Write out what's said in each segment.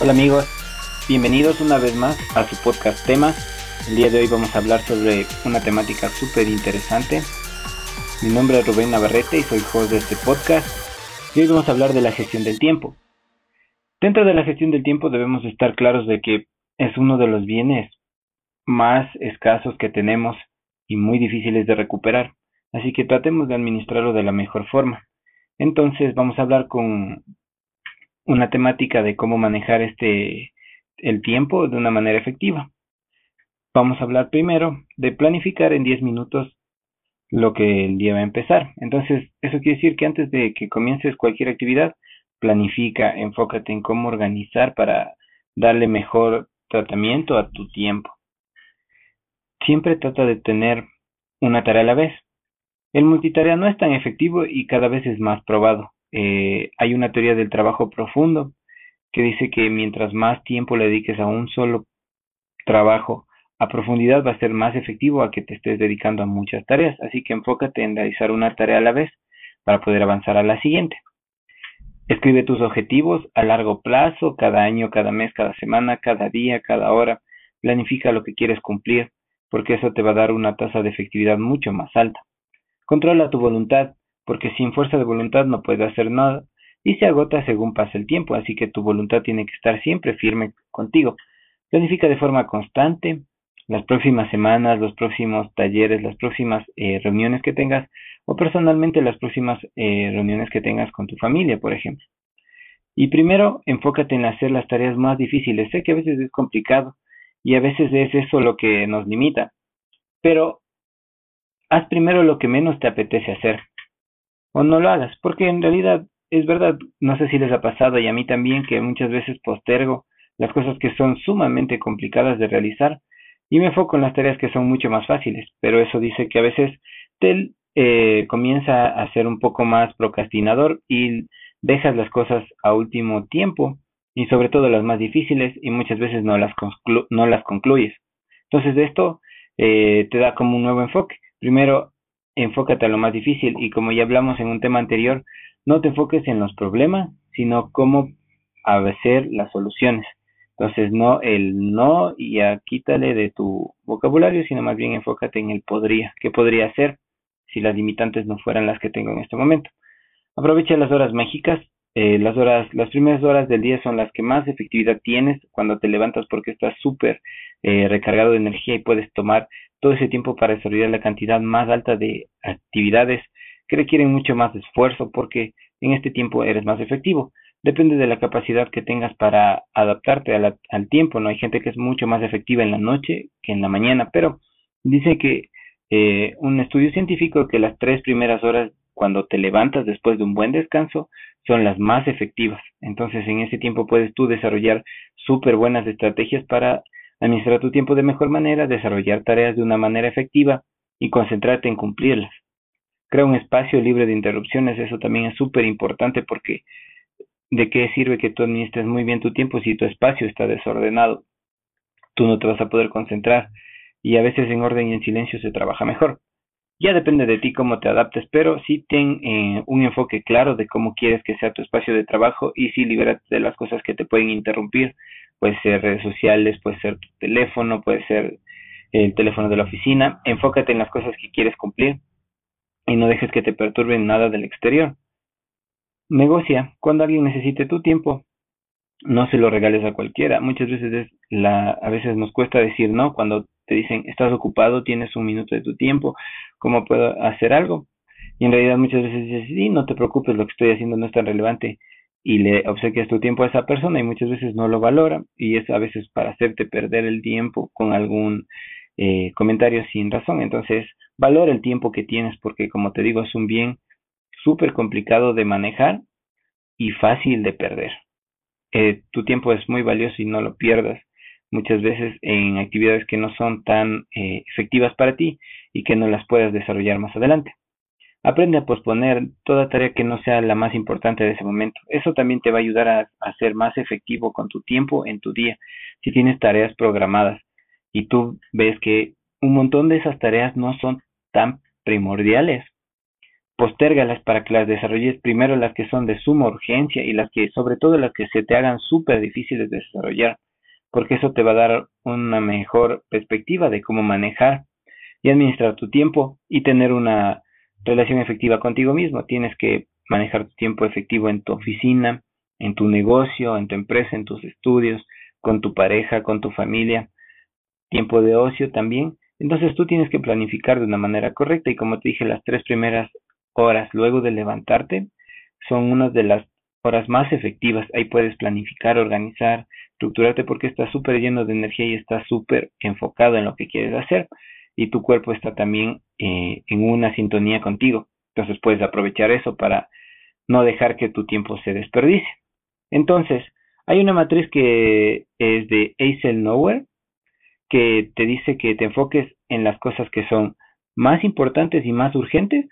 Hola amigos, bienvenidos una vez más a su podcast Temas. El día de hoy vamos a hablar sobre una temática súper interesante. Mi nombre es Rubén Navarrete y soy host de este podcast. Y hoy vamos a hablar de la gestión del tiempo. Dentro de la gestión del tiempo debemos estar claros de que es uno de los bienes más escasos que tenemos y muy difíciles de recuperar. Así que tratemos de administrarlo de la mejor forma. Entonces vamos a hablar con una temática de cómo manejar este el tiempo de una manera efectiva. Vamos a hablar primero de planificar en 10 minutos lo que el día va a empezar. Entonces, eso quiere decir que antes de que comiences cualquier actividad, planifica, enfócate en cómo organizar para darle mejor tratamiento a tu tiempo. Siempre trata de tener una tarea a la vez. El multitarea no es tan efectivo y cada vez es más probado. Eh, hay una teoría del trabajo profundo que dice que mientras más tiempo le dediques a un solo trabajo a profundidad va a ser más efectivo a que te estés dedicando a muchas tareas. Así que enfócate en realizar una tarea a la vez para poder avanzar a la siguiente. Escribe tus objetivos a largo plazo, cada año, cada mes, cada semana, cada día, cada hora. Planifica lo que quieres cumplir, porque eso te va a dar una tasa de efectividad mucho más alta. Controla tu voluntad, porque sin fuerza de voluntad no puedes hacer nada y se agota según pasa el tiempo, así que tu voluntad tiene que estar siempre firme contigo. Planifica de forma constante las próximas semanas, los próximos talleres, las próximas eh, reuniones que tengas o personalmente las próximas eh, reuniones que tengas con tu familia, por ejemplo. Y primero, enfócate en hacer las tareas más difíciles. Sé que a veces es complicado y a veces es eso lo que nos limita, pero haz primero lo que menos te apetece hacer o no lo hagas, porque en realidad es verdad, no sé si les ha pasado y a mí también que muchas veces postergo las cosas que son sumamente complicadas de realizar y me enfoco en las tareas que son mucho más fáciles, pero eso dice que a veces te eh, comienza a ser un poco más procrastinador y dejas las cosas a último tiempo y sobre todo las más difíciles y muchas veces no las, no las concluyes. Entonces esto eh, te da como un nuevo enfoque. Primero, enfócate a lo más difícil y como ya hablamos en un tema anterior, no te enfoques en los problemas, sino cómo hacer las soluciones. Entonces, no el no y ya quítale de tu vocabulario, sino más bien enfócate en el podría. ¿Qué podría hacer si las limitantes no fueran las que tengo en este momento? Aprovecha las horas mágicas. Eh, las horas, las primeras horas del día son las que más efectividad tienes cuando te levantas porque estás súper eh, recargado de energía y puedes tomar todo ese tiempo para desarrollar la cantidad más alta de actividades que requieren mucho más esfuerzo porque en este tiempo eres más efectivo. Depende de la capacidad que tengas para adaptarte al tiempo, ¿no? Hay gente que es mucho más efectiva en la noche que en la mañana, pero dice que eh, un estudio científico que las tres primeras horas cuando te levantas después de un buen descanso son las más efectivas. Entonces en ese tiempo puedes tú desarrollar súper buenas estrategias para administrar tu tiempo de mejor manera, desarrollar tareas de una manera efectiva y concentrarte en cumplirlas. Crea un espacio libre de interrupciones, eso también es súper importante porque ¿de qué sirve que tú administres muy bien tu tiempo si tu espacio está desordenado? Tú no te vas a poder concentrar y a veces en orden y en silencio se trabaja mejor. Ya depende de ti cómo te adaptes, pero sí ten eh, un enfoque claro de cómo quieres que sea tu espacio de trabajo y sí libérate de las cosas que te pueden interrumpir puede ser redes sociales, puede ser tu teléfono, puede ser el teléfono de la oficina. Enfócate en las cosas que quieres cumplir y no dejes que te perturben nada del exterior. Negocia cuando alguien necesite tu tiempo. No se lo regales a cualquiera. Muchas veces es la, a veces nos cuesta decir no cuando te dicen estás ocupado, tienes un minuto de tu tiempo, ¿cómo puedo hacer algo? Y en realidad muchas veces dices, sí, no te preocupes, lo que estoy haciendo no es tan relevante y le obsequias tu tiempo a esa persona y muchas veces no lo valora y es a veces para hacerte perder el tiempo con algún eh, comentario sin razón. Entonces, valora el tiempo que tienes porque como te digo es un bien súper complicado de manejar y fácil de perder. Eh, tu tiempo es muy valioso y no lo pierdas muchas veces en actividades que no son tan eh, efectivas para ti y que no las puedas desarrollar más adelante. Aprende a posponer toda tarea que no sea la más importante de ese momento. Eso también te va a ayudar a, ser más efectivo con tu tiempo en tu día. Si tienes tareas programadas y tú ves que un montón de esas tareas no son tan primordiales, postérgalas para que las desarrolles primero las que son de suma urgencia y las que, sobre todo las que se te hagan súper difíciles de desarrollar, porque eso te va a dar una mejor perspectiva de cómo manejar y administrar tu tiempo y tener una relación efectiva contigo mismo. Tienes que manejar tu tiempo efectivo en tu oficina, en tu negocio, en tu empresa, en tus estudios, con tu pareja, con tu familia, tiempo de ocio también. Entonces tú tienes que planificar de una manera correcta y como te dije, las tres primeras horas luego de levantarte son unas de las horas más efectivas. Ahí puedes planificar, organizar, estructurarte porque estás súper lleno de energía y estás súper enfocado en lo que quieres hacer y tu cuerpo está también eh, en una sintonía contigo. Entonces puedes aprovechar eso para no dejar que tu tiempo se desperdicie. Entonces, hay una matriz que es de Eisenhower que te dice que te enfoques en las cosas que son más importantes y más urgentes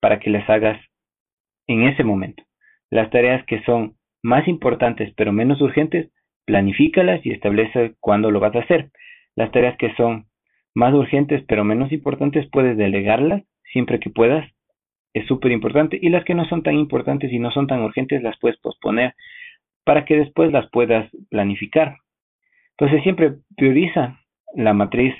para que las hagas en ese momento. Las tareas que son más importantes pero menos urgentes, planifícalas y establece cuándo lo vas a hacer. Las tareas que son más urgentes pero menos importantes puedes delegarlas siempre que puedas. Es súper importante. Y las que no son tan importantes y no son tan urgentes las puedes posponer para que después las puedas planificar. Entonces siempre prioriza la matriz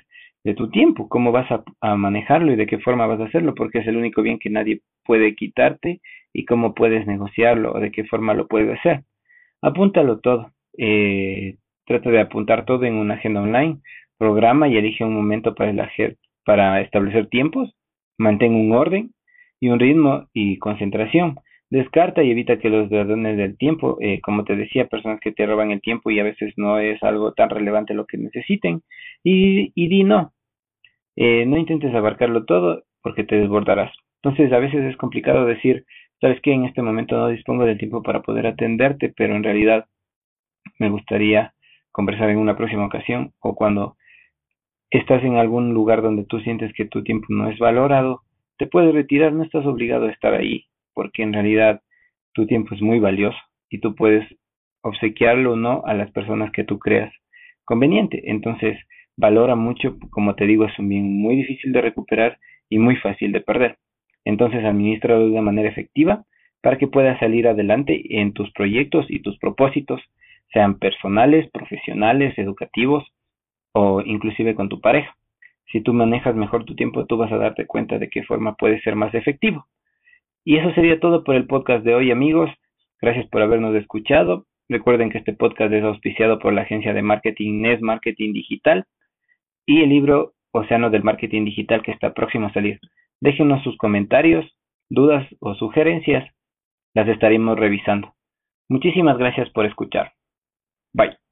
de tu tiempo, cómo vas a, manejarlo y de qué forma vas a hacerlo, porque es el único bien que nadie puede quitarte y cómo puedes negociarlo o de qué forma lo puedes hacer. Apúntalo todo. Eh, trata de apuntar todo en una agenda online, programa y elige un momento para, para establecer tiempos, mantén un orden y un ritmo y concentración. Descarta y evita que los ladrones del tiempo, eh, como te decía, personas que te roban el tiempo y a veces no es algo tan relevante lo que necesiten. Y, y di no. Eh, no intentes abarcarlo todo porque te desbordarás. Entonces a veces es complicado decir, sabes que en este momento no dispongo del tiempo para poder atenderte, pero en realidad me gustaría conversar en una próxima ocasión o cuando estás en algún lugar donde tú sientes que tu tiempo no es valorado, te puedes retirar, no estás obligado a estar ahí porque en realidad tu tiempo es muy valioso y tú puedes obsequiarlo o no a las personas que tú creas conveniente. Entonces, valora mucho, como te digo, es un bien muy difícil de recuperar y muy fácil de perder. Entonces, administralo de una manera efectiva para que puedas salir adelante en tus proyectos y tus propósitos, sean personales, profesionales, educativos o inclusive con tu pareja. Si tú manejas mejor tu tiempo, tú vas a darte cuenta de qué forma puede ser más efectivo. Y eso sería todo por el podcast de hoy, amigos. Gracias por habernos escuchado. Recuerden que este podcast es auspiciado por la agencia de marketing NES Marketing Digital y el libro Océano del Marketing Digital que está próximo a salir. Déjenos sus comentarios, dudas o sugerencias. Las estaremos revisando. Muchísimas gracias por escuchar. Bye.